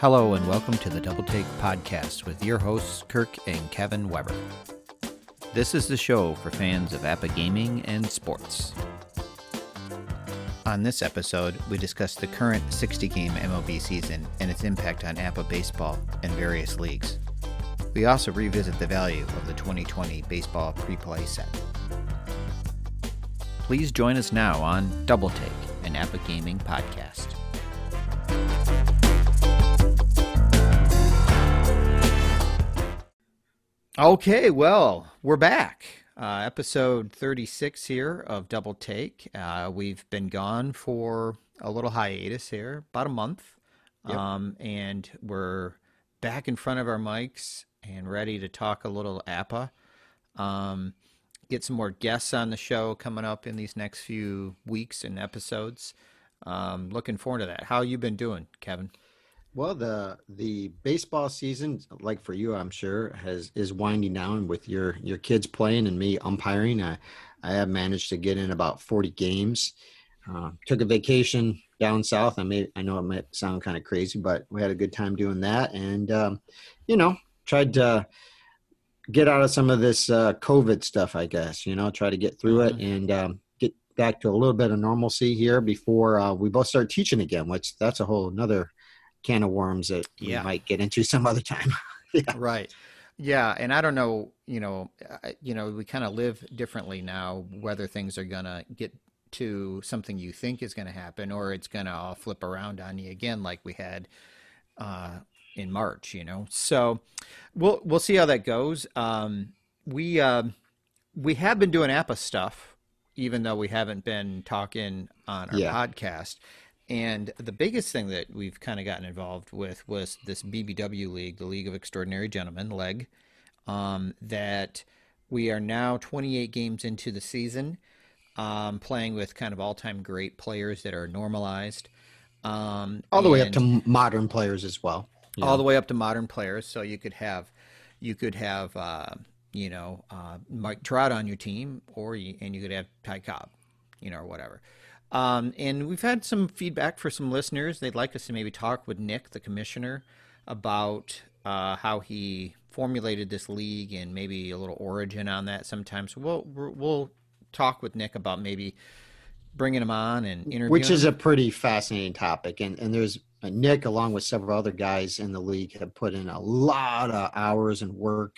Hello, and welcome to the Double Take Podcast with your hosts, Kirk and Kevin Weber. This is the show for fans of APBA gaming and sports. On this episode, we discuss the current 60 game MLB season and its impact on APBA baseball and various leagues. We also revisit the value of the 2020 baseball pre play set. Please join us now on Double Take, an APBA gaming podcast. Okay, well, we're back. Uh, episode 36 here of Double Take. Uh, we've been gone for a little hiatus here, about a month. Yep. Um, and we're back in front of our mics and ready to talk a little APBA. Um, get some more guests on the show coming up in these next few weeks and episodes. Um, looking forward to that. How you been doing, Kevin? Well, the the baseball season, like for you, I'm sure, has is winding down with your your kids playing and me umpiring. I I have managed to get in about 40 games. Uh, took a vacation down south. I may I know it might sound kind of crazy, but we had a good time doing that, and um, you know, tried to get out of some of this uh, COVID stuff. I guess you know, try to get through it and um, get back to a little bit of normalcy here before uh, we both start teaching again. Which that's a whole another can of worms that Yeah. we might get into some other time. yeah. Right. Yeah, and I don't know, you know, you know, we kind of live differently now whether things are going to get to something you think is going to happen or it's going to all flip around on you again like we had uh in March, you know. So we'll we'll see how that goes. Um we um we have been doing APBA stuff even though we haven't been talking on our Yeah. podcast. And the biggest thing that we've kind of gotten involved with was this BBW League, the League of Extraordinary Gentlemen, LEG, um, that we are now 28 games into the season, um, playing with kind of all time great players that are normalized. Um, All the way up to modern players as well. you all the way up to modern players. So you could have, you could have, uh, you know, uh, Mike Trout on your team, or you, and you could have Ty Cobb, you know, or whatever. Um, and we've had some feedback for some listeners. They'd like us to maybe talk with Nick, the commissioner, about uh, how he formulated this league and maybe a little origin on that. Sometimes we'll we'll we'll talk with Nick about maybe bringing him on and interviewing. which is him. a pretty fascinating topic and and there's uh, nick along with several other guys in the league have put in a lot of hours and work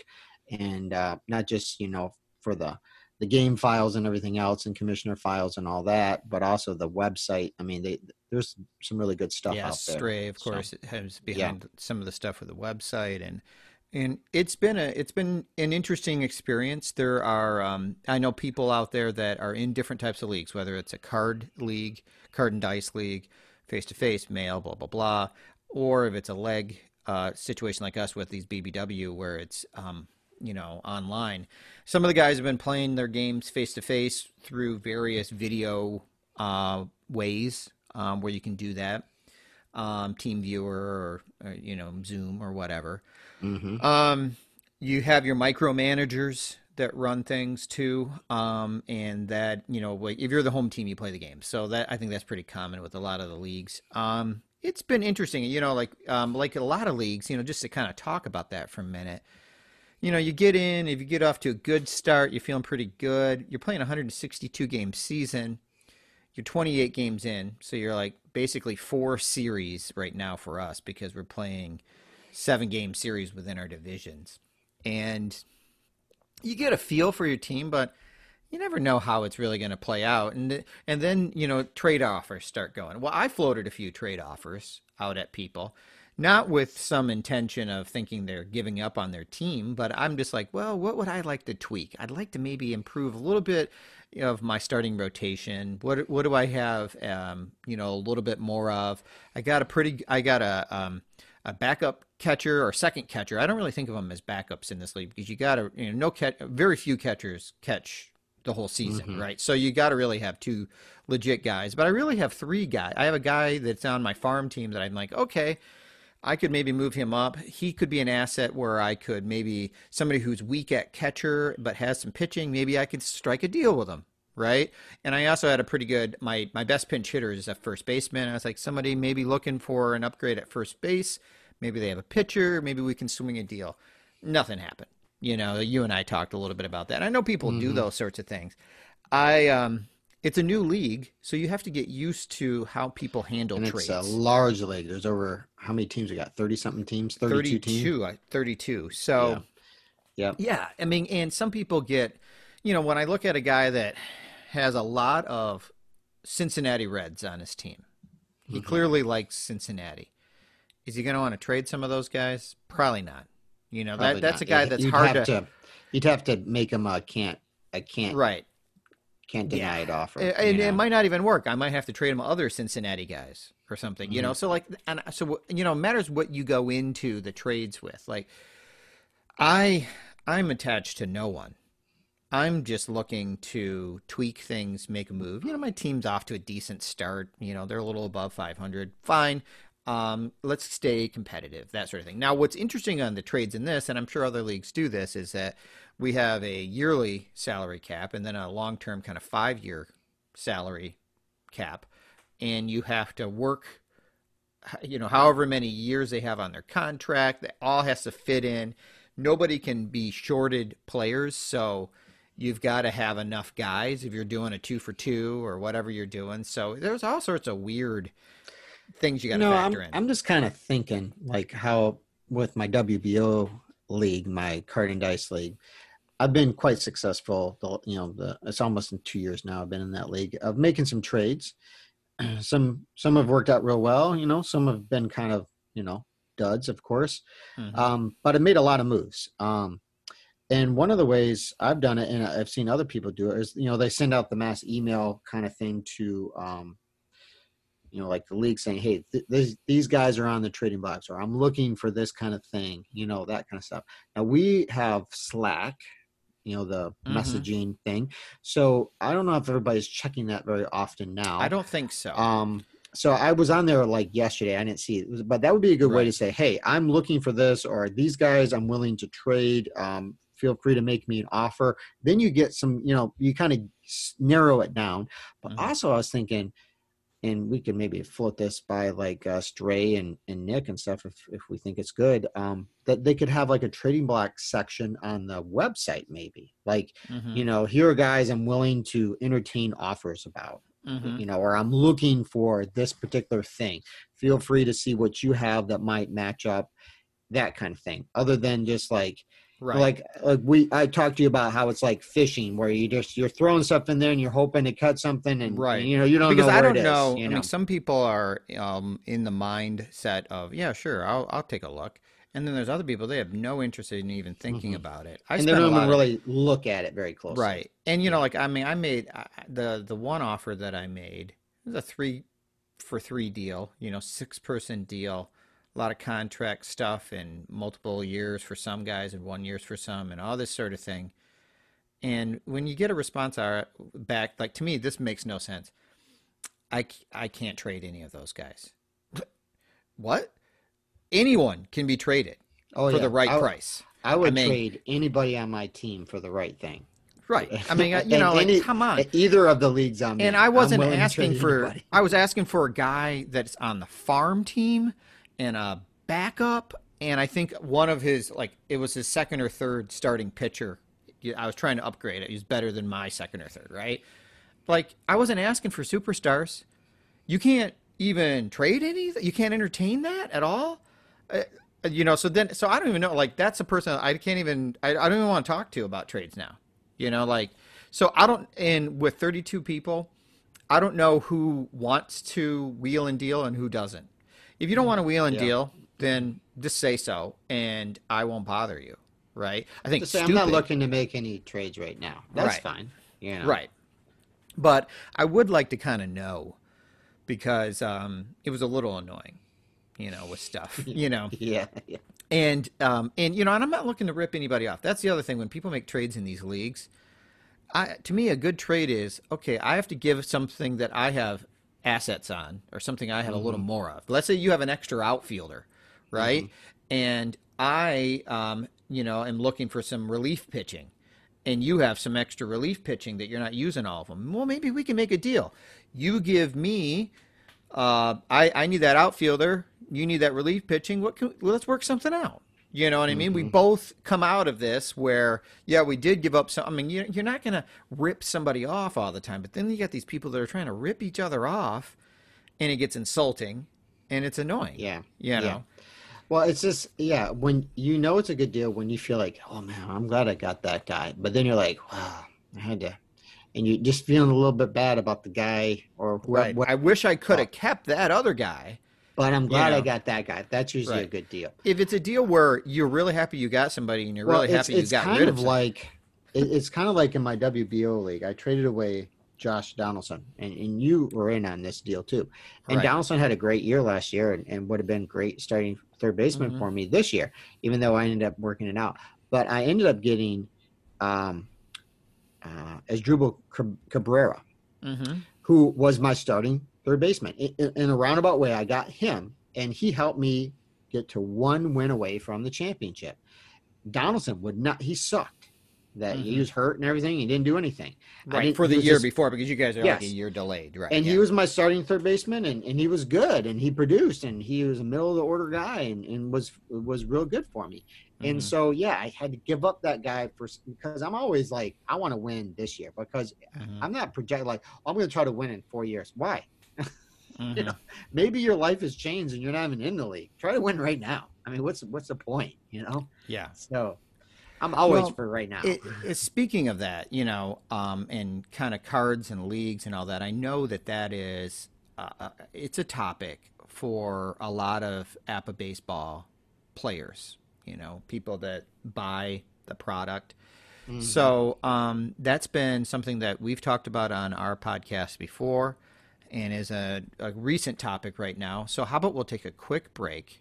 and uh, not just you know for the the game files and everything else and commissioner files and all that but also the website i mean they there's some really good stuff yeah, out there Stray, of So, course, it has yeah. behind some of the stuff for the website, and and it's been a it's been an interesting experience. There are um, I know people out there that are in different types of leagues, whether it's a card league, card and dice league, face to face, mail, blah blah blah, or if it's a leg uh, situation like us with these BBW where it's um, you know online. Some of the guys have been playing their games face to face through various video uh, ways um, where you can do that. Um, team viewer or, or you know zoom or whatever. Mhm. um, you have your micromanagers that run things too um, and that you know like, if you're the home team you play the game. So that i think that's pretty common with a lot of the leagues. Um, it's been interesting you know like um, like a lot of leagues you know just to kind of talk about that for a minute you know, you get in, if you get off to a good start, you're feeling pretty good. You're playing 162 game season. You're 28 games in, so you're like basically four series right now for us because we're playing seven game series within our divisions. And you get a feel for your team, but you never know how it's really going to play out. And and then, you know, trade offers start going. Well, I floated a few trade offers out at people not with some intention of thinking they're giving up on their team, but I'm just like, well, what would I like to tweak? I'd like to maybe improve a little bit of my starting rotation. What what do I have? Um, you know, a little bit more of. I got a pretty. I got a um, a backup catcher or second catcher. I don't really think of them as backups in this league because you got to you know no catch. Very few catchers catch the whole season, Mhm. right? So you got to really have two legit guys. But I really have three guys. I have a guy that's on my farm team that I'm like, okay, I could maybe move him up. He could be an asset where I could maybe somebody who's weak at catcher but has some pitching. Maybe I could strike a deal with him, right? And I also had a pretty good my my best pinch hitter is a first baseman. I was like somebody maybe looking for an upgrade at first base. Maybe they have a pitcher. Maybe we can swing a deal. Nothing happened. You know, you and I talked a little bit about that. I know people do Mhm. those sorts of things. I um, it's a new league, so you have to get used to how people handle And trades. it's a large league. There's over how many teams we got? Thirty something teams. Thirty-two teams. 32, I- 32. So, Yeah. yeah, I mean, and some people get, you know, when I look at a guy that has a lot of Cincinnati Reds on his team, he Mhm. clearly likes Cincinnati. Is he going to want to trade some of those guys? Probably not. You know, Probably that that's not. a guy that's you'd hard have to, You'd have to make him a can't. I can't. right. Can't deny Yeah. it offer. And, you it know? might not even work. I might have to trade him other Cincinnati guys or something, you Mm-hmm. know. So like, and so you know, it matters what you go into the trades with. Like, I I'm attached to no one. I'm just looking to tweak things, make a move. You know, my team's off to a decent start. You know, they're a little above 500. Fine. Um, let's stay competitive, that sort of thing. Now, what's interesting on the trades in this, and I'm sure other leagues do this, is that we have a yearly salary cap and then a long term kind of five year salary cap. And you have to work, you know, however many years they have on their contract, that all has to fit in. Nobody can be shorted players. So, you've got to have enough guys if you're doing a two for two or whatever you're doing. So there's all sorts of weird things you got to no, I'm, factor in. I'm just kind of thinking like how with my WBO league, my card and dice league, I've been quite successful. The you know the it's almost in two years now. I've been in that league of making some trades. Some some have worked out real well. You know, some have been kind of you know duds, of course. Mhm. Um, but I made a lot of moves. Um, and one of the ways I've done it, and I've seen other people do it, is you know they send out the mass email kind of thing to, um, you know, like the league saying, "Hey, th- these these guys are on the trading blocks," or "I'm looking for this kind of thing," you know, that kind of stuff. Now we have Slack, you know, the Mhm. messaging thing. So I don't know if everybody's checking that very often now. I don't think so. Um, so I was on there like yesterday. I didn't see it, but that would be a good way to say, "Hey, I'm looking for this," or "These guys, I'm willing to trade. Um, feel free to make me an offer." Then you get some, you know, you kind of narrow it down. But Mhm. also, I was thinking, and we could maybe float this by like uh, Stray and, and Nick and stuff if if we think it's good. Um, that they could have like a trading block section on the website, maybe like Mhm. you know, here are guys I'm willing to entertain offers about Mhm. you know, or I'm looking for this particular thing. Feel free to see what you have that might match up, that kind of thing. Other than just like, Right. like, like we, I talked to you about how it's like fishing, where you just you're throwing stuff in there and you're hoping to cut something, and Right. and, you know, you don't because know I don't is, know. You I know, mean, some people are um, in the mindset of, yeah, sure, I'll I'll take a look, and then there's other people they have no interest in even thinking Mhm. about it. I and they don't even of- really look at it very closely. Right. And you know, like I mean, I made I- I- the the one offer that I made it was a three for three deal. You know, six person deal, a lot of contract stuff and multiple years for some guys and one years for some, and all this sort of thing. And when you get a response back, like to me, this makes no sense. I, I can't trade any of those guys. What? Anyone can be traded Oh for yeah. the right I, price. I would mean- trade anybody on my team for the right thing. Right. I mean, you know, like, any- come on. Either of the leagues I'm in, And I I'm wasn't asking for. anybody. I was asking for a guy that's on the farm team and a backup, and I think one of his like it was his second or third starting pitcher. I was trying to upgrade it. He's better than my second or third, right? Like I wasn't asking for superstars. You can't even trade any. You can't entertain that at all. Uh, you know. So then, so I don't even know. Like that's a person I can't even. I, I don't even want to talk to about trades now. You know, like so I don't. And with 32 people, I don't know who wants to wheel and deal and who doesn't. If you don't want to wheel and Yeah. deal, then just say so, and I won't bother you. Right? I think say, I'm not looking to make any trades right now. That's Right. fine. You know. Right. But I would like to kind of know because um, it was a little annoying, you know, with stuff, you know, Yeah. yeah. and um, and you know, and I'm not looking to rip anybody off. That's the other thing when people make trades in these leagues. I, to me, a good trade is okay. I have to give something that I have assets on, or something I have a little more of. Let's say you have an extra outfielder, right? And I, um, you know, am looking for some relief pitching, and you have some extra relief pitching that you're not using all of them. Well, maybe we can make a deal. You give me, uh, I, I need that outfielder. you need that relief pitching. What can, let's work something out. You know what I mean? Mm-hmm. We both come out of this where, yeah, we did give up some. I mean, you, you're not going to rip somebody off all the time, but then you got these people that are trying to rip each other off, and it gets insulting, and it's annoying. Yeah. You know? Yeah. Well, it's just yeah, when you know it's a good deal when you feel like, oh man, I'm glad I got that guy. But then you're like, wow, I had to and you're just feeling a little bit bad about the guy or Right. what I wish I could have kept that other guy. But I'm glad. I got that guy. That's usually a good deal. If it's a deal where you're really happy you got somebody and you're really it's, happy you it's got kind rid of of like it, it's kind of like in my WBO league. I traded away Josh Donaldson, and, and you were in on this deal too. And Right. Donaldson had a great year last year, and, and would have been great starting third baseman Mhm. for me this year, even though I ended up working it out. But I ended up getting um, uh, Asdrubal Cab- Cabrera, hmm who was my starting third baseman. In, in, a roundabout way, I got him, and he helped me get to one win away from the championship. Donaldson would not, he sucked. That he Mhm. was hurt and everything. He didn't do anything. Right. For the year just- before, because you guys are like a year delayed. Right. And yeah. he was my starting third baseman, and, and he was good, and he produced, and he was a middle of the order guy, and, and was was real good for me. And Mhm. so, yeah, I had to give up that guy for because I'm always like, I want to win this year because Mhm. I'm not projecting like I'm going to try to win in four years. Why? Mhm. You know, maybe your life has changed and you're not even in the league. Try to win right now. I mean, what's what's the point? You know. Yeah. So, I'm always Well, for right now. It, it, speaking of that, you know, um, and kind of cards and leagues and all that, I know that that is, uh, uh, it's a topic for a lot of APBA baseball players. You know, people that buy the product. Mhm. So um, that's been something that we've talked about on our podcast before, and is a, a recent topic right now. So how about we'll take a quick break,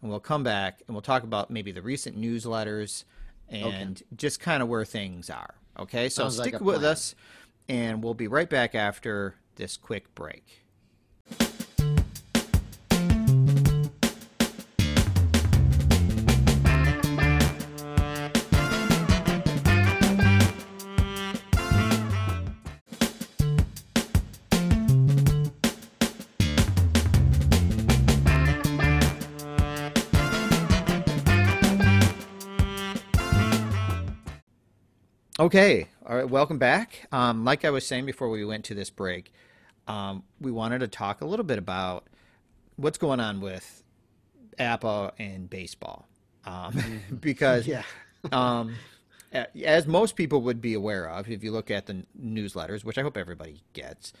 and we'll come back and we'll talk about maybe the recent newsletters and just kind of where things are. Okay, so Sounds stick a with plan. us, and we'll be right back after this quick break. Okay, all right, welcome back. Um, like I was saying before we went to this break, um, we wanted to talk a little bit about what's going on with APBA and baseball, um, because yeah. um, as most people would be aware of, if you look at the newsletters, which I hope everybody gets,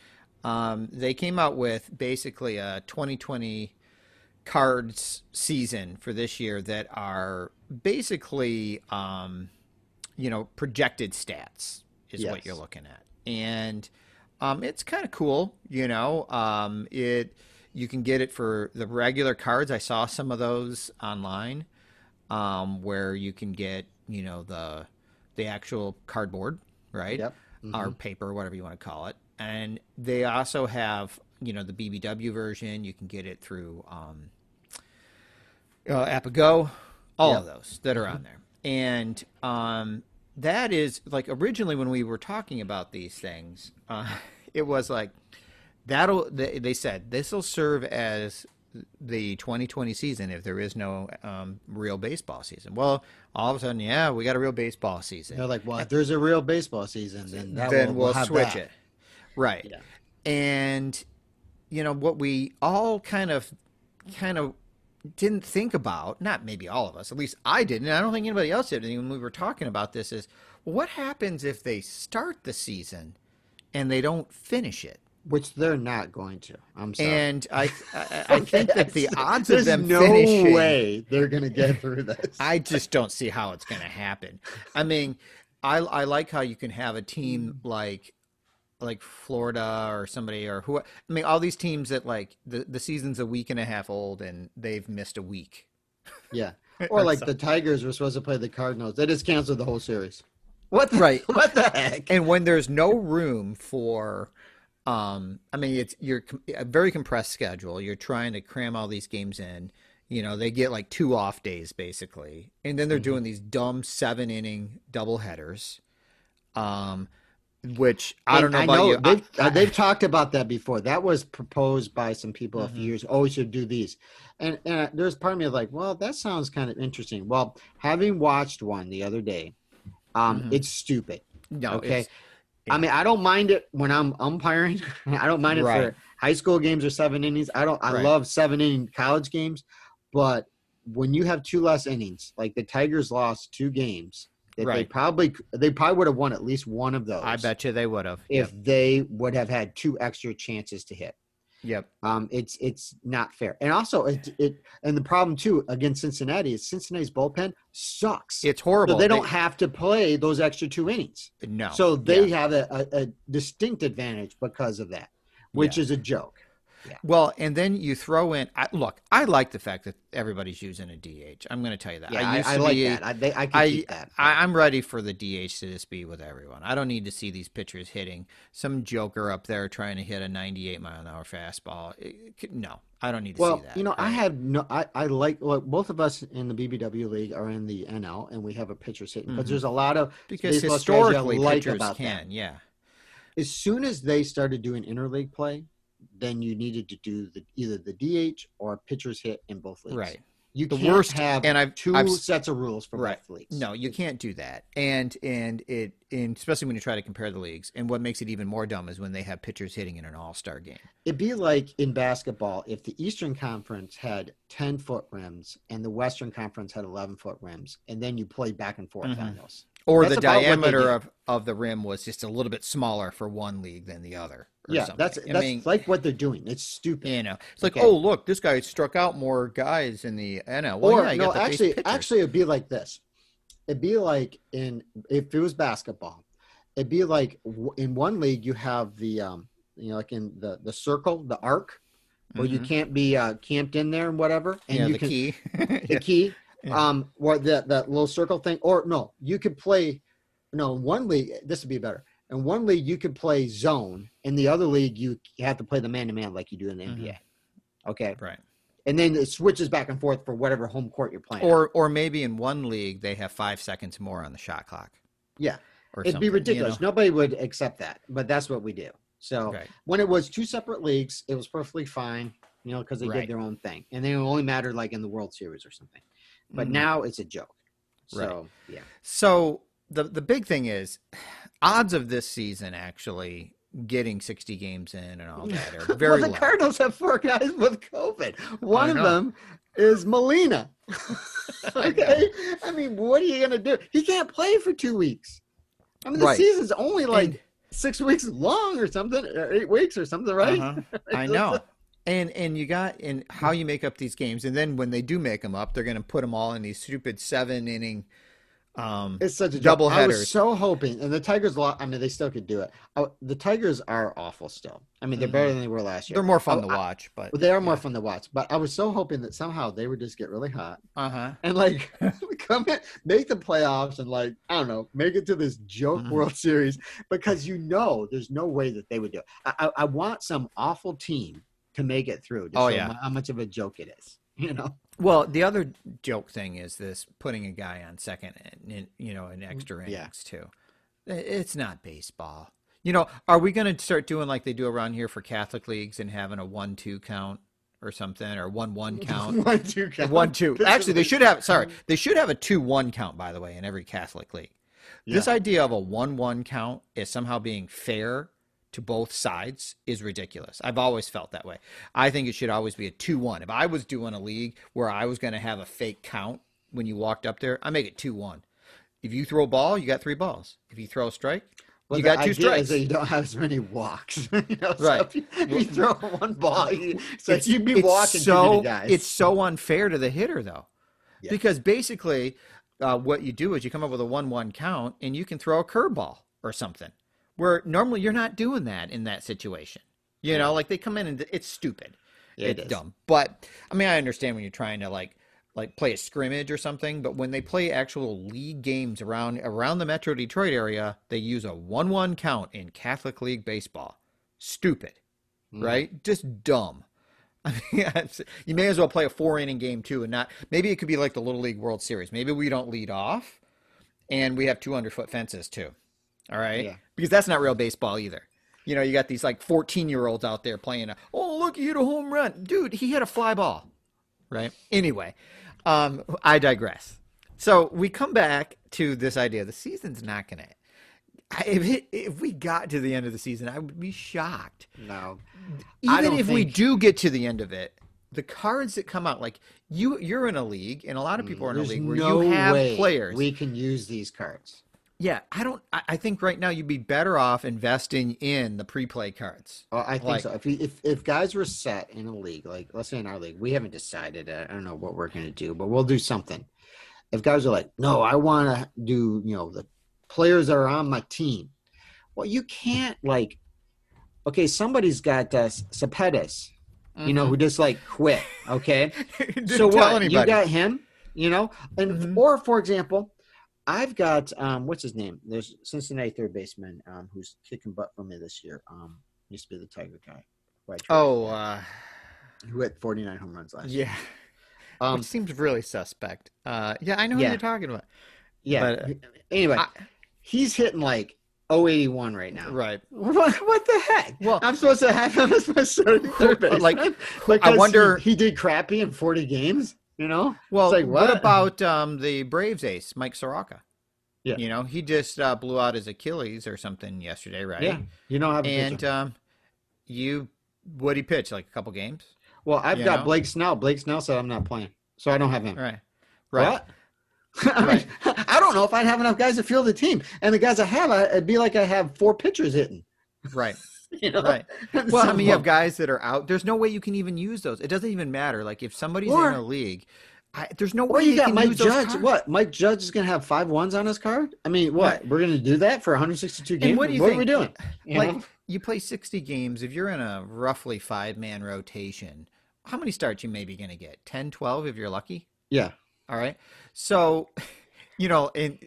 um, they came out with basically a 2020 cards season for this year that are basically, um, you know, projected stats is what you're looking at, and um, it's kind of cool. You know, um, it you can get it for the regular cards. I saw some of those online um, where you can get you know the the actual cardboard, right? Yep. Or paper, whatever you want to call it. And they also have you know the BBW version. You can get it through um, uh, Apago, all of those that are on there. And um, that is like originally when we were talking about these things, uh, it was like that'll they, they said this will serve as the 2020 season if there is no um, real baseball season. Well, all of a sudden, yeah, we got a real baseball season. They're like, well, if there's a real baseball season, then that then will, we'll, we'll switch that. it. Right. Yeah. And you know what we all kind of kind of didn't think about, not maybe all of us, at least I didn't. and I don't think anybody else did when we were talking about this is well, what happens if they start the season and they don't finish it? Which they're not going to. I'm sorry. And I I, I think that the odds of them no finishing way they're going to get through this. I just don't see how it's going to happen. I mean, I I like how you can have a team mm. like like Florida or somebody or who I mean all these teams that like the the season's a week and a half old and they've missed a week. yeah. Or like the Tigers were supposed to play the Cardinals. They just canceled the whole series. What the, Right. What the heck? And when there's no room for um I mean it's you're a very compressed schedule. You're trying to cram all these games in. You know, they get like two off days basically. And then they're doing these dumb 7 inning double headers. Um which I don't know I about know you. they've, I- uh, they've talked about that before. That was proposed by some people a Mhm. few years. Oh, we should do these, and and there's part of me like, well, that sounds kind of interesting. Well, having watched one the other day, um, Mhm. it's stupid. no, okay. I mean, I don't mind it when I'm umpiring. I don't mind it Right. for high school games or seven innings. I don't. I Right. love seven inning college games, but when you have two less innings, like the Tigers lost two games, that they probably they probably would have won at least one of those. I bet you they would have. if they would have had two extra chances to hit. Yep. Um, it's it's not fair, and also it, it and the problem too against Cincinnati is Cincinnati's bullpen sucks. It's horrible. so they don't have to play those extra two innings. no. So they Yeah. have a, a, a distinct advantage because of that, which is a joke. Well, and then you throw in. I, look, I like the fact that everybody's using a DH. I'm going to tell you that. Yeah, I, used I to like be- that. I, they, I can I, keep that. I, I'm ready for the DH to just be with everyone. I don't need to see these pitchers hitting some joker up there trying to hit a 98 mile an hour fastball. It- it- no, I don't need to well, see that. Well, you know, I right? have no. I, I like. Look, both of us in the BBW league are in the NL, and we have a pitcher sitting. But Mhm. there's a lot of because I historically like pitchers about that. can. Yeah. as soon as they started doing interleague play, then you needed to do the either the DH or pitchers hit in both leagues. Right. You The can't worst- have and I've- 2 I've sets of rules for Right. both leagues. No, you can't do that. And and it and especially when you try to compare the leagues. And what makes it even more dumb is when they have pitchers hitting in an all star game. It'd be like in basketball if the Eastern Conference had 10 foot rims and the Western Conference had 11 foot rims, and then you play back and forth on Mhm. those. Or That's the about what they diameter of, of the rim was just a little bit smaller for one league than the other. or Yeah, something. that's I that's mean, like what they're doing. It's stupid. you know, it's like, Okay. oh look, this guy struck out more guys in the NL. Well, or yeah, you no, actually, actually, it'd be like this. It'd be like in if it was basketball, it'd be like in one league you have the um, you know, like in the the circle, the arc, where you Mhm. can't be uh, camped in there and whatever, and yeah, you the can key. the Yeah. key, Yeah. um, or that that little circle thing, or no, you could play. No, one league, this would be better. In one league, you could play zone. In the other league, you have to play the man to man like you do in the Mhm. NBA. Okay, Right. and then it switches back and forth for whatever home court you're playing. Or or maybe in one league they have five seconds more on the shot clock. Yeah. Or It'd be you ridiculous. know? Nobody would accept that, but that's what we do. So Right. when it was two separate leagues, it was perfectly fine, you know, because they Right. did their own thing, and they only mattered like in the World Series or something. But Mhm. now it's a joke. Right. So yeah, So the the big thing is odds of this season actually getting 60 games in and all that are very well, the low. Cardinals have four guys with COVID. One of them is Molina. okay, I mean, what are you gonna do? He can't play for two weeks. I mean, the Right. season's only like And- six weeks long or something, or eight weeks or something, right? Uh-huh. I know. And and you got and how you make up these games, and then when they do make them up, they're going to put them all in these stupid seven inning. Um, It's such a Double joke. I was so hoping, and the Tigers. I mean, they still could do it. Oh, the Tigers are awful still. I mean, they're better than they were last year. they're more fun Oh, to watch, but They are more fun to watch. But I was so hoping that somehow they would just get really hot Uh huh. and like come in, make the playoffs, and like I don't know, make it to this joke Mhm. World Series because you know there's no way that they would do it. I, I, I want some awful team to make it through. Oh, yeah. how much of a joke it is. You know. Well, the other joke thing is this putting a guy on second, and, you know, in mm, extra Yeah. innings too. It's not baseball. You know, are we going to start doing like they do around here for Catholic leagues and having a one-two count or something, or one-one count? one two count. One two. Actually, they should have. Sorry, they should have a two one count. By the way, in every Catholic league, this idea of a one one count is somehow being fair to both sides is ridiculous. I've always felt that way. I think it should always be a two one. If I was doing a league where I was going to have a fake count when you walked up there, I make it two one. If you throw a ball, you got three balls. If you throw a strike, Well, you got two strikes. That you don't have as many walks. you know, so Right. if you, you throw one ball, you, so It's- you'd be walking so it's so unfair to the hitter though Yeah. because basically uh, what you do is you come up with a one-one count and you can throw a curveball or something where normally you're not doing that in that situation you know like they come in and it's stupid Yeah, it it's is. dumb but i mean i understand when you're trying to like like play a scrimmage or something but when they play actual league games around around the metro detroit area they use a 1-1 count in catholic league baseball stupid Mhm. right? Just dumb. I mean, you may as well play a four inning game too, and not maybe it could be like the Little League World Series. Maybe we don't lead off, and we have two underfoot fences too. All right, Yeah. because that's not real baseball either. You know, you got these like 14 year olds out there playing. A, oh, look, he hit a home run, dude. He hit a fly ball. Right. Anyway, um, I digress. So we come back to this idea: the season's not gonna. If it, if we got to the end of the season, I would be shocked. No. Even if we do get to the end of it, the cards that come out, like you, you're in a league, and a lot of people are in a league where no you have players. we can use these cards. Yeah, I don't. I, I think right now you'd be better off investing in the pre-play cards. Well, I think Like- so. If, we, if if guys were set in a league, like let's say in our league, we haven't decided. uh, I don't know what we're going to do, but we'll do something. If guys are like, no, I want to do, you know, the players that are on my team. Well, you can't like. Okay, somebody's got uh, Cespedes, you know, who just like quit. Okay, so tell what? anybody. You got him, you know, and Mhm. or for example, I've got um, what's his name? There's Cincinnati third baseman um, who's kicking butt for me this year. Um, used to be the Tiger guy. oh, uh, who hit 49 home runs last year. yeah. Um, Which seems really suspect. Uh, yeah, I know who you're talking about. yeah. but, uh, anyway, I- he's hitting like 081 right now. Right. What, what the heck? Well- I'm supposed to have him as my starting third baseman. like, Because wonder- he, he did crappy in 40 games. You know, Well, like, what? what? about um, the Braves ace, Mike Soroka? Yeah. You know, he just uh, blew out his Achilles or something yesterday, right? yeah, you don't have a And um, you, what he pitch like a couple games? Well, I've you got know? Blake Snell. Blake Snell said I'm not playing, so I don't have him. Right. Right. What? I, mean, I don't know if I'd have enough guys to field the team, and the guys I have, I, it'd be like I have four pitchers hitting. Right. You know? Right. Well, I mean, you have guys that are out. There's no way you can even use those. It doesn't even matter. Like if somebody's Or- in a league, I, there's no way you you got can Mike use those Judge. What? Mike Judge is going to have five ones on his card? I mean, what? Right. We're going to do that for 162 games? what do you are think? we doing? You like know? you play 60 games if you're in a roughly five man rotation how many starts you maybe going to get 10 12 if you're lucky Yeah. all right so you know and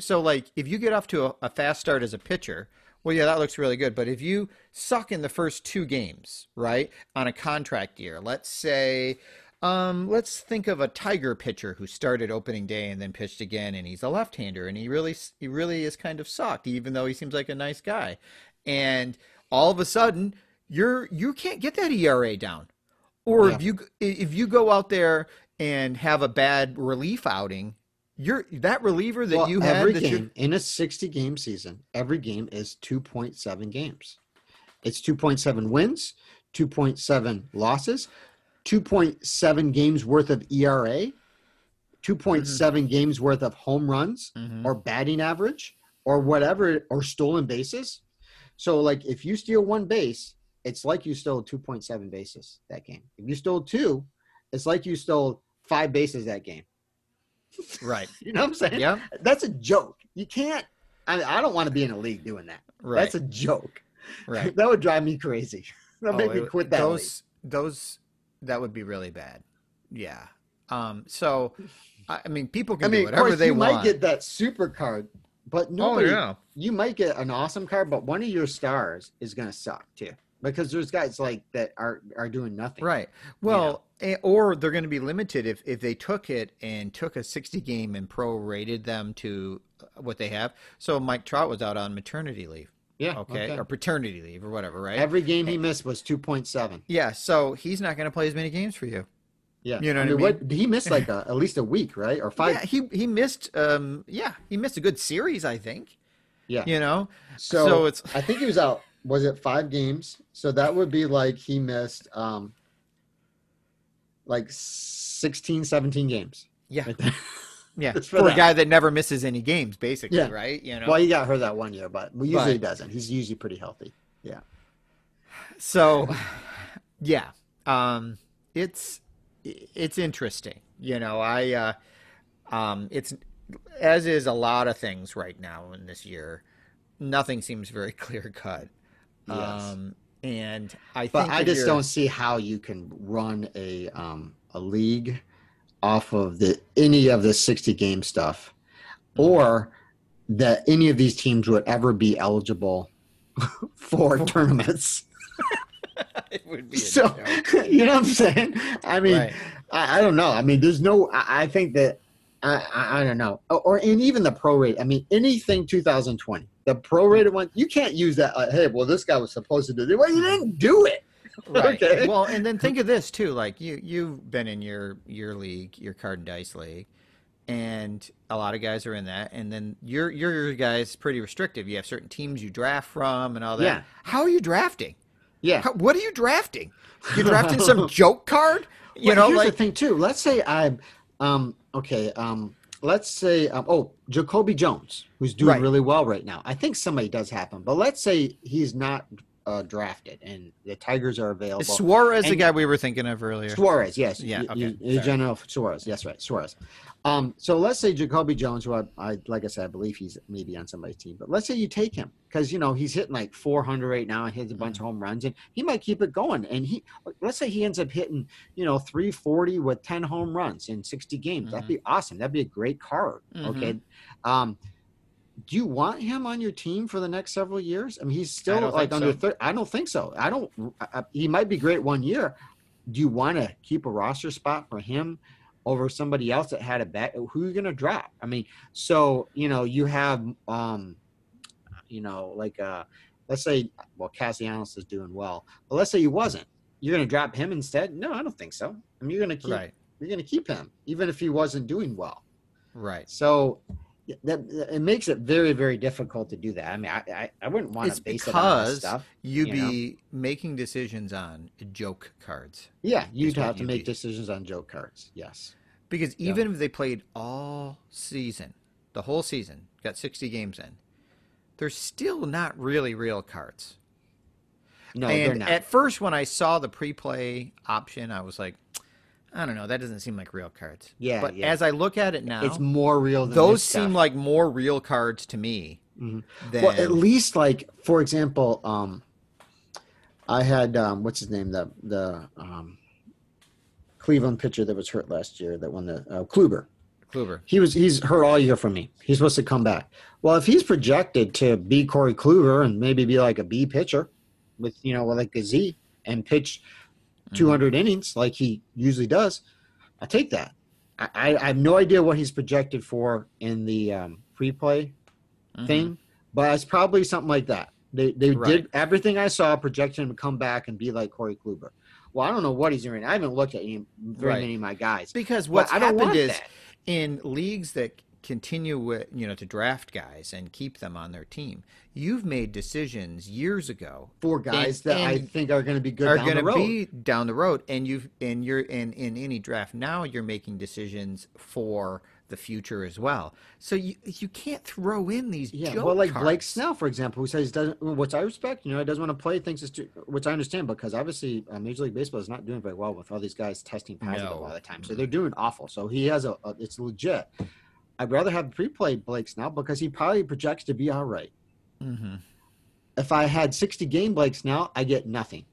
so like if you get off to a, a fast start as a pitcher well yeah that looks really good but if you suck in the first two games right on a contract year let's say um, let's think of a Tiger pitcher who started opening day and then pitched again, and he's a left-hander, and he really, he really is kind of sucked, even though he seems like a nice guy. And all of a sudden, you're you can't get that ERA down, or if you if you go out there and have a bad relief outing, you're that reliever that Well, you had every game in a 60 game season, every game is 2.7 games. It's 2.7 wins, 2.7 losses, 2.7 games worth of ERA, 2.7 games worth of home runs Mhm. or batting average or whatever or stolen bases. So like if you steal one base, it's like you stole 2.7 bases that game. If you stole two, it's like you stole five bases that game. Right. You know what I'm saying? Yeah. That's a joke. You can't. I, I don't want to be in a league doing that. Right. That's a joke. right. that would drive me crazy. That Oh, make me quit that league. those those that would be really bad. Yeah. Um. So, I I mean, people I can mean, do whatever course, they you want. You might get that super card, but nobody. oh yeah. You might get an awesome card, but one of your stars is going to suck too, because there's guys like that are are doing nothing. Right. Well, eh, or they're going to be limited if if they took it and took a 60 game and prorated them to uh, what they have. So Mike Trout was out on maternity leave, Yeah. okay, or paternity leave or whatever, right? Every game he missed was two point seven. yeah. So he's not going to play as many games for you. Yeah. You know I what I mean, what he missed like a, at least a week, right? Or five. Yeah. He he missed. Um. Yeah. He missed a good series, I think. Yeah. You know. So, So it's I think he was out. Was it five games? So that would be like he missed um like 16, 17 games. yeah. Right. Yeah, for, for a guy that never misses any games, basically, Yeah. right? You know. Well, he got hurt that one year, but usually But- he doesn't. He's usually pretty healthy. Yeah. So, yeah, um, it's it's interesting. You know, I uh, um, it's as is a lot of things right now in this year. Nothing seems very clear cut. Yes. Um, and I But I just don't see how you can run a um a league off of the any of the 60 game stuff or that any of these teams would ever be eligible for tournaments. it would be so joke. you know what I'm saying? I mean, Right. I, I don't know. I mean, there's no. I, I think that I, I, I don't know, or, or and even the prorate. I mean, anything 2020, the prorated one, you can't use that. Uh, hey, well, this guy was supposed to do it. Well, you didn't do it. Right. Okay. Well, and then think of this too. Like you, you've been in your your league, your card and dice league, and a lot of guys are in that. And then your your guys pretty restrictive. You have certain teams you draft from and all that. Yeah. How are you drafting? Yeah. How, what are you drafting? You're drafting some joke card? You Well, know, here's like the thing too. Let's say I'm, um, okay, um, let's say, um, oh, Jacoby Jones, who's doing Right. really well right now. I think somebody does happen, but let's say he's not uh, drafted and the Tigers are available. is Suarez the guy we were thinking of earlier. Suarez, yes. Yeah, You- okay, you- sorry. Eugenio Suarez. Yes, right. Suarez. Um, so let's say Jacoby Jones, who I, I like I said, I believe he's maybe on somebody's team, but let's say you take him because you know he's hitting like 400 right now and hits a bunch of home runs, and he might keep it going. And he, let's say he ends up hitting, you know, 340 with 10 home runs in 60 games. That'd be awesome. That'd be a great card. Okay. Um, do you want him on your team for the next several years? I mean, he's still like under so. 30. I don't think so. I don't. I, he might be great one year. Do you want to keep a roster spot for him over somebody else that had a bet? Who are you going to drop? I mean, so you know, you have, um, you know, like uh, let's say, well, Castellanos is doing well, but let's say he wasn't. You're going to drop him instead? No, I don't think so. I mean, you're going to keep. Right. You're going to keep him even if he wasn't doing well. Right. So yeah, that it makes it very very difficult to do that. I mean, I I, I wouldn't want It's to base it on this stuff. You'd you know? be making decisions on joke cards. Yeah, you'd have to you'd make be. decisions on joke cards. Yes. Because Yeah. even if they played all season, the whole season, got 60 games in, they're still not really real cards. No, they're not. at first, when I saw the pre-play option, I was like, I don't know, that doesn't seem like real cards. Yeah, But yeah. as I look at it now, it's more real than those seem stuff. like more real cards to me Mhm. than well, at least like for example, um, I had um, what's his name the the um, Cleveland pitcher that was hurt last year that won the uh, Kluber. Kluber. He was he's hurt all year for me. He's supposed to come back. Well, if he's projected to be Corey Kluber and maybe be like a B pitcher with you know like a Z and pitch Mm-hmm. 200 innings like he usually does, I take that. I, I, I have no idea what he's projected for in the um, pre-play Mhm. thing, but it's probably something like that. They they Right. did everything I saw projected him to come back and be like Corey Kluber. Well, I don't know what he's doing. I haven't looked at any, very Right. many of my guys. Because what's happened is that. in leagues that continue with you know to draft guys and keep them on their team, you've made decisions years ago for guys And- that I think are going to be good are going to be down the road, and you've and you're in in any draft now you're making decisions for the future as well. So you you can't throw in these yeah, well, like Blake. Snell, for example, who says doesn't, which I respect. You know, he doesn't want to play. Thinks it's too, which I understand because obviously uh, Major League Baseball is not doing very well with all these guys testing positive No. all the time. So they're doing awful. So he has a, a it's legit. I'd rather have pre-play Blake Snell because he probably projects to be all right. hmm If I had 60 game Blake Snell, I get nothing.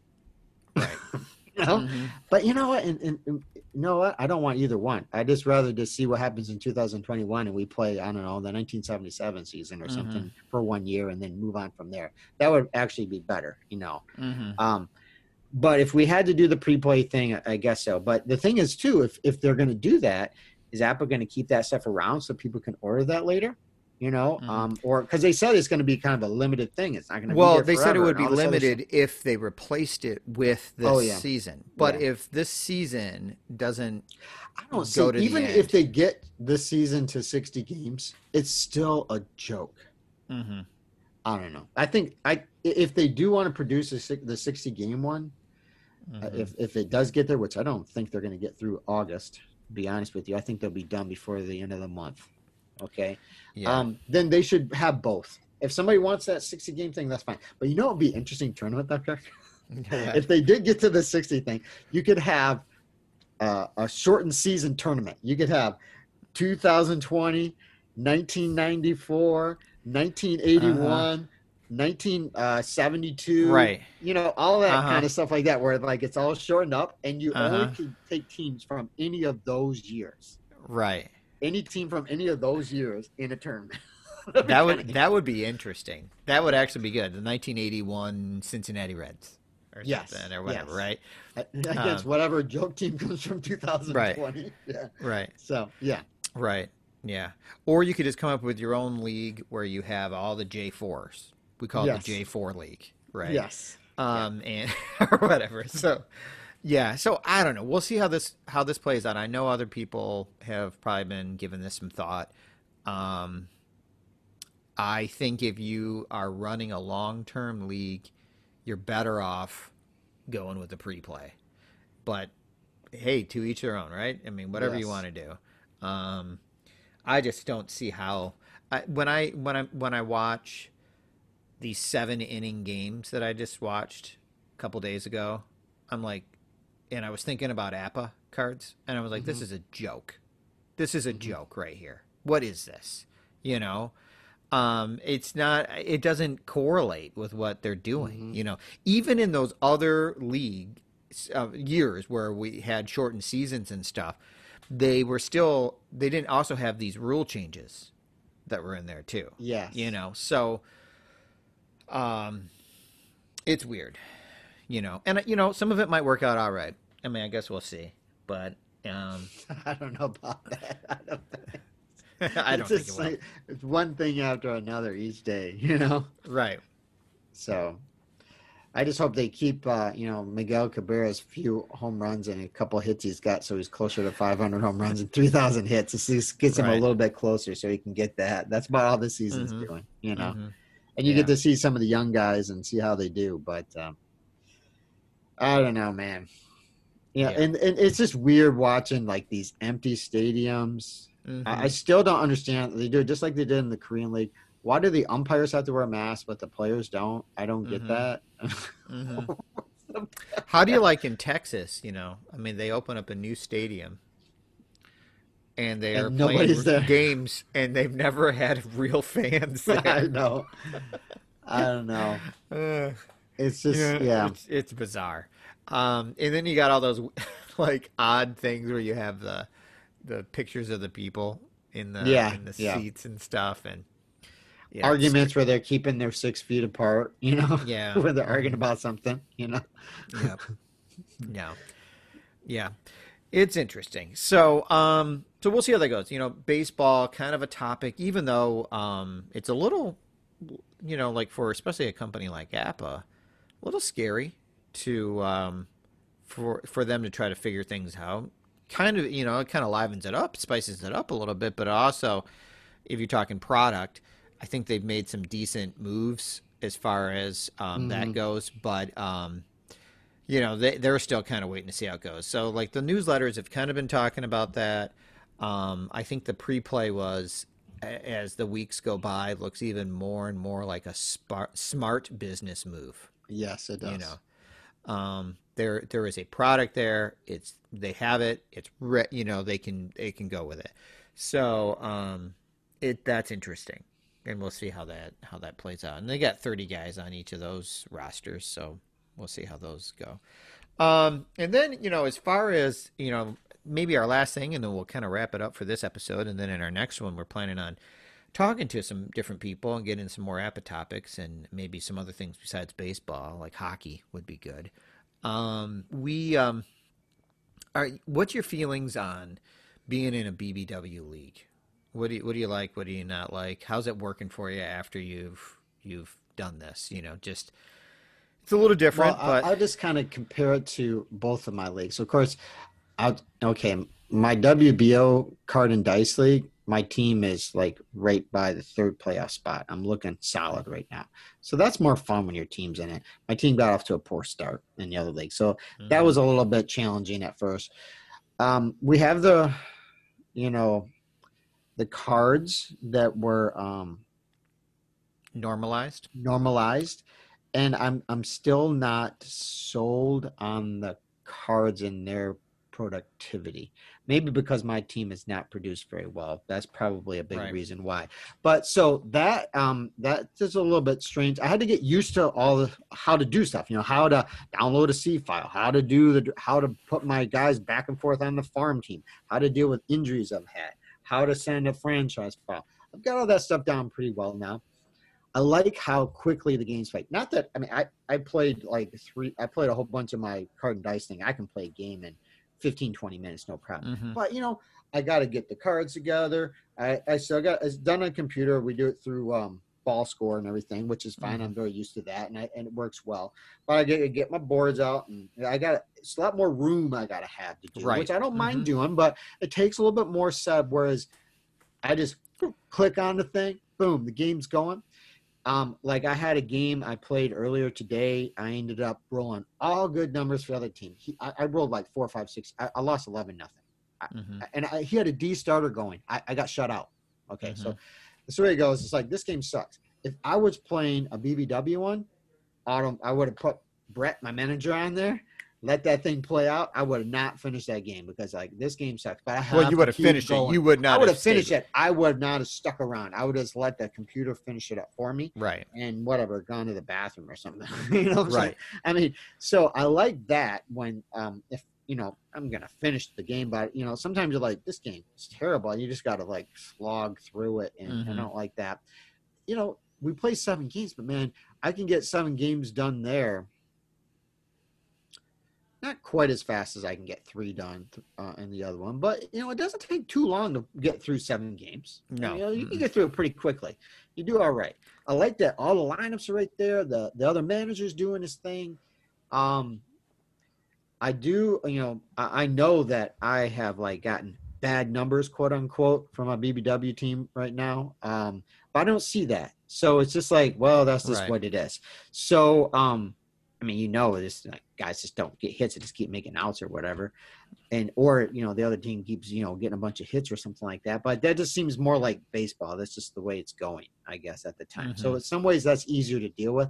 Right. You know? Mhm. But you know what? And, and, and you know what? I don't want either one. I just rather just see what happens in 2021 and we play, I don't know, the 1977 season or Mhm. something for one year and then move on from there. That would actually be better, you know. Mhm. Um, but if we had to do the pre-play thing, I- I guess so. But the thing is, too, if if they're going to do that, is APBA going to keep that stuff around so people can order that later? You know, Mhm. um, or because they said it's going to be kind of a limited thing. It's not going to. Well, they said it would be all this other stuff. limited if they replaced it with this Oh, yeah. season. But Yeah. if this season doesn't, I don't see. go to the Even if they get this season to 60 games, it's still a joke. Mhm. I don't know. I think I if they do want to produce a, the 60 game one, uh, Mhm. if if it does get there, which I don't think they're going to get through August. Be honest with you, I think they'll be done before the end of the month. Okay. yeah. Um, then they should have both. If somebody wants that 60 game thing, that's fine. But you know what would be interesting tournament, that, Doctor? if they did get to the 60 thing, you could have uh, a shortened season tournament. You could have 2020, 1994, 1981, 1972. right. You know, all that Uh-huh. kind of stuff like that, where like it's all shortened up and you Uh-huh. only can take teams from any of those years. Right. Any team from any of those years in a tournament. That would that would be interesting. That would actually be good. The 1981 Cincinnati Reds, or Yes, something, or whatever. yes. Right. against Um, whatever joke team comes from 2020. Yeah. Right. So yeah, Right. Yeah. Or you could just come up with your own league where you have all the J4s. We call Yes. it the J4 league, right? Yes. Um and or whatever. So yeah, so I don't know. We'll see how this how this plays out. I know other people have probably been giving this some thought. Um I think if you are running a long-term league, you're better off going with the pre-play. But hey, to each their own, right? I mean, whatever you want to do. Um, I just don't see how. I, when I when I when I watch these seven inning games that I just watched a couple days ago, I'm like, and I was thinking about APBA cards, and I was like, this is a joke. This is a joke right here. What is this? You know, um, it's not. It doesn't correlate with what they're doing. You know, even in those other league uh, years where we had shortened seasons and stuff, they were still. They didn't also have these rule changes that were in there too. Yeah. You know, so um, it's weird. You know, and you know, some of it might work out all right. I mean, I guess we'll see. But um, I don't know about that. I don't think. I don't it's think it will. like it's one thing after another each day, you know. Right. So I just hope they keep, uh, you know, Miguel Cabrera's few home runs and a couple hits he's got, so he's closer to 500 home runs and 3,000 hits. This just gets him a little bit closer, so he can get that. That's about all the season's Mhm. doing, you know. Mhm. And you Yeah. get to see some of the young guys and see how they do, but um, I don't know, man. Yeah, Yeah. And, and it's just weird watching like these empty stadiums. Mhm. I, I still don't understand. They do it just like they did in the Korean League. Why do the umpires have to wear masks, but the players don't? I don't get Mhm. that. Mhm. How do you like in Texas? You know, I mean, they open up a new stadium, and they And are playing there. games, and they've never had real fans I know. I don't know. Uh, It's just yeah. it's, it's bizarre. Um, and then you got all those like odd things where you have the the pictures of the people in the Yeah, in the yeah. seats and stuff, and yeah, Arguments where they're keeping their six feet apart, you know, Yeah. when they're arguing about something, you know. Yep. yeah. Yeah. It's interesting. So, um, so we'll see how that goes. You know, baseball kind of a topic, even though um, it's a little, you know, like for especially a company like APBA, a little scary to um, for for them to try to figure things out. Kind of, you know, it kind of livens it up, spices it up a little bit, but also, if you're talking product, I think they've made some decent moves as far as um, that goes. But um, you know, they they're still kind of waiting to see how it goes. So like the newsletters have kind of been talking about that. Um, I think the pre-play was as the weeks go by looks even more and more like a smart smart business move. Yes, it does. you know? Um there there is a product there. It's they have it. It's re- you know they can they can go with it. So um it that's interesting. And we'll see how that how that plays out. And they got 30 guys on each of those rosters so we'll see how those go um and then you know as far as you know maybe our last thing and then we'll kind of wrap it up for this episode and then in our next one we're planning on talking to some different people and getting some more APBA topics and maybe some other things besides baseball, like hockey would be good. Um, we um, are. What's your feelings on being in a BBW league? What do you What do you like? What do you not like? How's it working for you after you've you've done this? You know, just it's a little different, Well, but I, I'll just kind of compare it to both of my leagues. So, of course, I'll, okay, my WBO card and dice league, my team is like right by the third playoff spot. I'm looking solid right now. So that's more fun when your team's in it. My team got off to a poor start in the other league. So that was a little bit challenging at first. Um, we have the, you know, the cards that were um, normalized. normalized and i'm i'm still not sold on the cards and their productivity. Maybe because my team has not produced very well. That's probably a big Right. reason why. But so that um that is a little bit strange. I had to get used to all the how to do stuff you know how to download a c file how to do the how to put my guys back and forth on the farm team how to deal with injuries i've had how to send a franchise file. I've got all that stuff down pretty well now I like how quickly the games fight. Not that I mean I I played like three I played a whole bunch of my card and dice thing. I can play a game in 15, 20 minutes, no problem. Mhm. But you know, I got to get the cards together. I, I still got it's done on computer. We do it through um, ball score and everything, which is fine. Mhm. I'm very used to that, and I, and it works well. But I get get my boards out, and I got it's a lot more room I got to have to do, Right. which I don't mind Mhm. doing, but it takes a little bit more sub, Whereas I just click on the thing, boom, the game's going. Um, like I had a game I played earlier today. I ended up rolling all good numbers for the other team. He, I, I rolled like four, five, six. I, I lost eleven nothing, Mhm. and I, he had a D starter going. I, I got shut out. Okay, so Mhm. that's the way it goes. It's like this game sucks. If I was playing a BBW one, I would have put Brett, my manager, on there. Let that thing play out. I would have not finished that game because like this game sucks. But I have Well, you would have finished it. You would not I would have stayed finished it. I would not have stuck around. I would have just let the computer finish it up for me Right. and whatever, gone to the bathroom or something. you know, I'm saying? Right. I mean, so I like that when um if you know I'm gonna finish the game, but you know sometimes you're like this game is terrible, and you just got to like slog through it, and I Mhm. don't like that. You know, we play seven games, but man, I can get seven games done there. Not quite as fast as I can get three done uh, in the other one, but you know it doesn't take too long to get through seven games. No. you, know, you can get through it pretty quickly. You do all right. I like that all the lineups are right there. The the other manager's doing his thing. Um, I do, you know, I, I know that I have like gotten bad numbers, quote unquote, from my BBW team right now. Um, but I don't see that. So it's just like, well, that's just Right. what it is. So, um, I mean, you know, this like, guys just don't get hits; they just keep making outs or whatever, and or you know, the other team keeps you know getting a bunch of hits or something like that. But that just seems more like baseball. That's just the way it's going, I guess, at the time. So Mhm. in some ways, that's easier to deal with.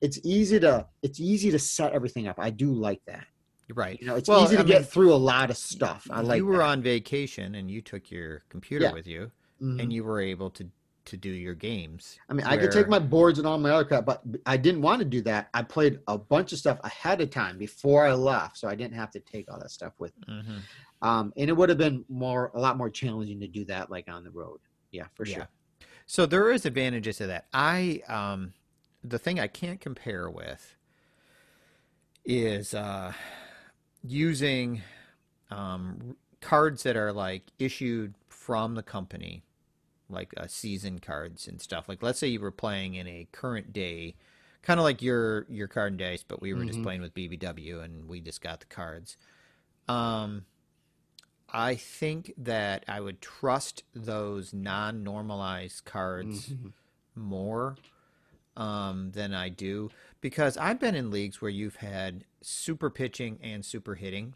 It's easy to it's easy to set everything up. I do like that. Right. You know, it's Well, easy to I get mean, through a lot of stuff. I like. you were that. on vacation and you took your computer Yeah. with you Mhm. and you were able to to do your games. I mean, I could take my boards and all my other crap, but I didn't want to do that. I played a bunch of stuff ahead of time before I left, so I didn't have to take all that stuff with me. Mhm. Um, and it would have been more, a lot more challenging to do that, like on the road. Yeah, for Yeah. sure. So there is advantages to that. I um the thing I can't compare with is uh using um cards that are like issued from the company like uh, season cards and stuff. Like let's say you were playing in a current day kind of like your your card and dice, but we were just Mhm. playing with BBW and we just got the cards. Um I think that I would trust those non-normalized cards Mhm. more um, than I do because I've been in leagues where you've had super pitching and super hitting,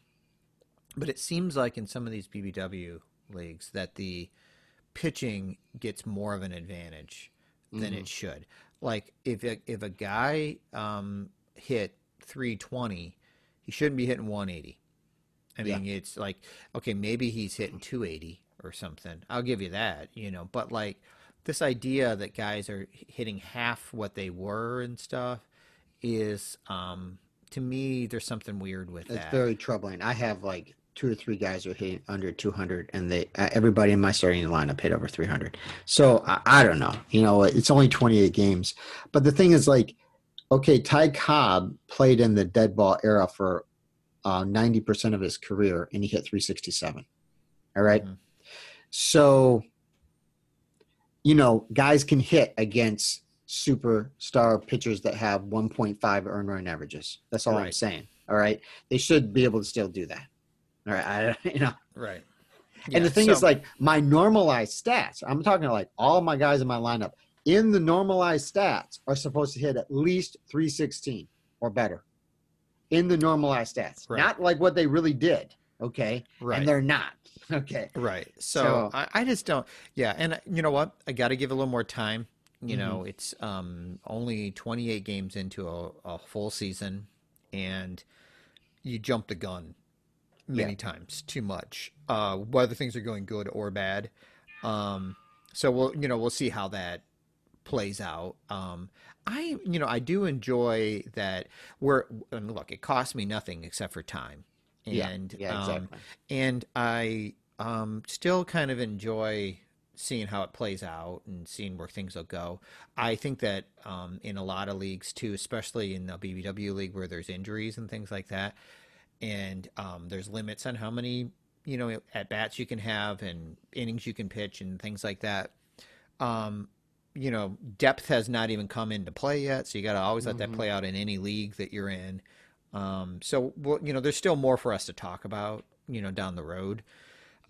but it seems like in some of these BBW leagues that the pitching gets more of an advantage than Mhm. it should. Like if a, if a guy um, hit 320, he shouldn't be hitting 180. I Yeah. mean, it's like okay, maybe he's hitting 280 or something. I'll give you that, you know. But like this idea that guys are hitting half what they were and stuff is, um, to me, there's something weird with It's that. very troubling. I have like two or three guys are hitting under 200, and they uh, everybody in my starting lineup hit over 300. So I, I don't know. You know, it's only 28 games, but the thing is, like, okay, Ty Cobb played in the dead ball era for uh, 90% of his career, and he hit 367. All right? Mhm. so you know, guys can hit against superstar pitchers that have 1.5 earned run averages. That's all I'm saying. All right, they should be able to still do that. All right, I, you know. Right. and the Yeah, thing is, like my normalized stats. I'm talking like all my guys in my lineup in the normalized stats are supposed to hit at least 316 or better. In the normalized stats, Right. not like what they really did. Okay, right. and they're not. Okay, Right. So, So- I, I just don't. Yeah, and uh, you know what? I got to give a little more time. You Mm-hmm. know, it's um, only 28 games into a, a full season, and you jump the gun many times too much. Uh, whether things are going good or bad. Um, so we'll, you know, we'll see how that plays out. Um, I, you know, I do enjoy that. We're I mean, look, it costs me nothing except for time, yeah, and yeah, um, exactly. and I um, still kind of enjoy seeing how it plays out and seeing where things will go. I think that um, in a lot of leagues too, especially in the BBW league where there's injuries and things like that, and um, there's limits on how many you know at bats you can have and innings you can pitch and things like that. Um, you know, depth has not even come into play yet, so you got to always let mm-hmm. that play out in any league that you're in. Um, so well, you know, there's still more for us to talk about, you know, down the road.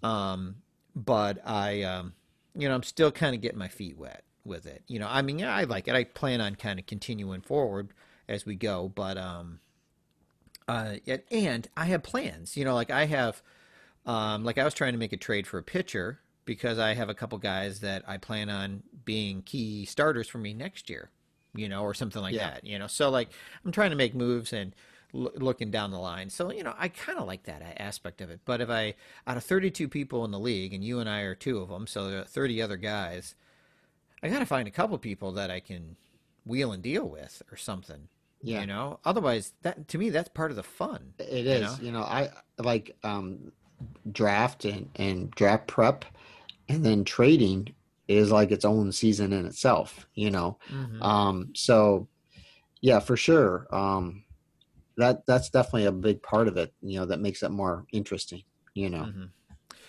Um, but I, um, you know, I'm still kind of getting my feet wet with it. You know, I mean, yeah, I like it. I plan on kind of continuing forward as we go, but um, uh, and I have plans. You know, like I have, um, like I was trying to make a trade for a pitcher because I have a couple guys that I plan on being key starters for me next year. You know, or something like yeah. that. You know, so like I'm trying to make moves and looking down the line. So, you know, I kind of like that aspect of it. But if I, out of 32 people in the league, and you and I are two of them, so there are 30 other guys, I got to find a couple people that I can wheel and deal with or something. Yeah. You know, otherwise, that to me, that's part of the fun. It is. You know, you know I like um, draft and, and draft prep and then trading is like its own season in itself, you know. Mm-hmm. Um, so, yeah, for sure. Um, that that's definitely a big part of it you know that makes it more interesting you know mm-hmm.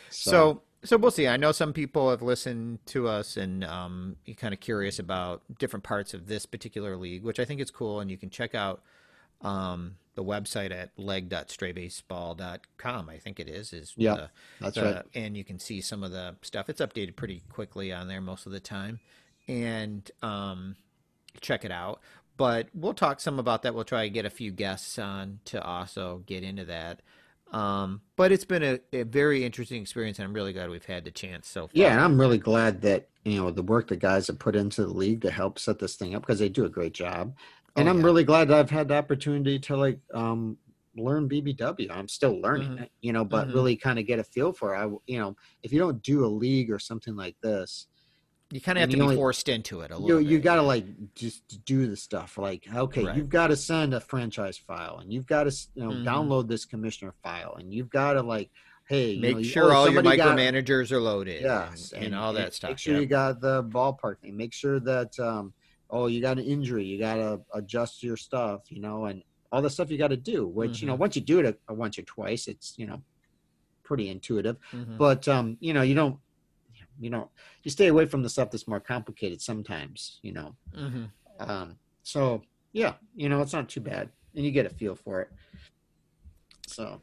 so, so, so we'll see i know some people have listened to us and um you're kind of curious about different parts of this particular league which i think is cool and you can check out um the website at leg.straybaseball.com i think it is is yeah the, that's the, right and you can see some of the stuff it's updated pretty quickly on there most of the time and um check it out but we'll talk some about that. We'll try to get a few guests on to also get into that. Um, but it's been a, a, very interesting experience, and I'm really glad we've had the chance so far. Yeah, and I'm really glad that you know the work the guys have put into the league to help set this thing up because they do a great job. And oh, I'm yeah. really glad that I've had the opportunity to like um, learn BBW. I'm still learning mm-hmm. it, you know, but mm-hmm. really kind of get a feel for it. I, you know, if you don't do a league or something like this, you kind of have to be only, forced into it a little. You, you got to like just do the stuff. Like, okay, right. you've got to send a franchise file, and you've got to you know mm-hmm. download this commissioner file, and you've got to like, hey, make know, sure oh, all your micromanagers got, are loaded. Yes, and, and, and all that stuff. Make sure yeah. you got the ballpark thing. Make sure that um, oh, you got an injury, you got to adjust your stuff, you know, and all the stuff you got to do. Which mm-hmm. you know, mm-hmm. once you do it a, a once or twice, it's you know pretty intuitive. Mm-hmm. But um, you know, you don't you know you stay away from the stuff that's more complicated sometimes you know. Mm-hmm. um, so yeah you know it's not too bad and you get a feel for it. So.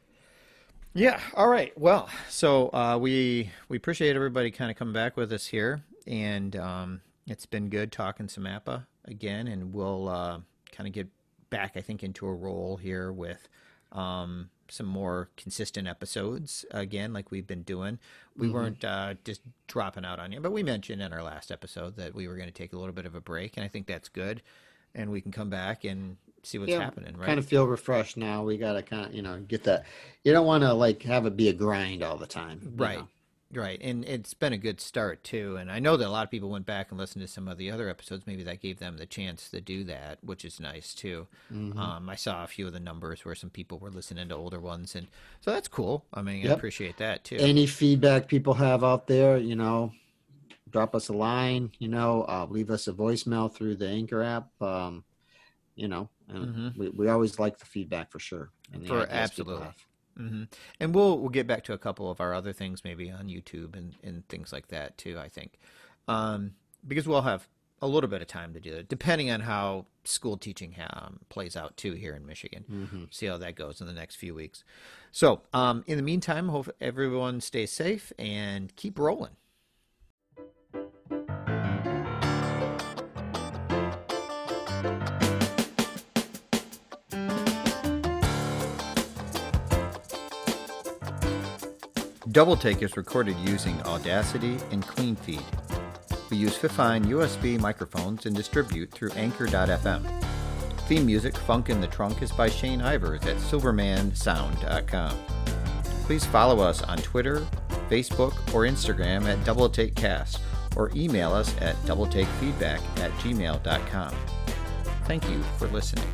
Yeah all right well so uh, we we appreciate everybody kind of coming back with us here and um, it's been good talking some APBA again and we'll uh, kind of get back i think into a role here with um, some more consistent episodes again, like we've been doing. We mm-hmm. weren't uh, just dropping out on you, but we mentioned in our last episode that we were going to take a little bit of a break, and I think that's good. And we can come back and see what's yeah, happening. Right? Kind of feel refreshed now. We got to kind of you know get that. You don't want to like have it be a grind all the time, right? Know? Right, and it's been a good start too. And I know that a lot of people went back and listened to some of the other episodes. Maybe that gave them the chance to do that, which is nice too. Mm-hmm. Um, I saw a few of the numbers where some people were listening to older ones, and so that's cool. I mean, yep. I appreciate that too. Any feedback people have out there, you know, drop us a line. You know, uh, leave us a voicemail through the Anchor app. Um, you know, mm-hmm. we we always like the feedback for sure. And for absolutely. Mm-hmm. And we'll we'll get back to a couple of our other things maybe on YouTube and, and things like that too. I think um, because we'll have a little bit of time to do it, depending on how school teaching um, plays out too here in Michigan. Mm-hmm. See how that goes in the next few weeks. So um, in the meantime, hope everyone stays safe and keep rolling. Double Take is recorded using Audacity and CleanFeed. We use Fifine USB microphones and distribute through Anchor.fm. Theme music Funk in the Trunk is by Shane Ivers at silvermansound.com. Please follow us on Twitter, Facebook, or Instagram at Double Take Cast or email us at doubletakefeedback at gmail.com. Thank you for listening.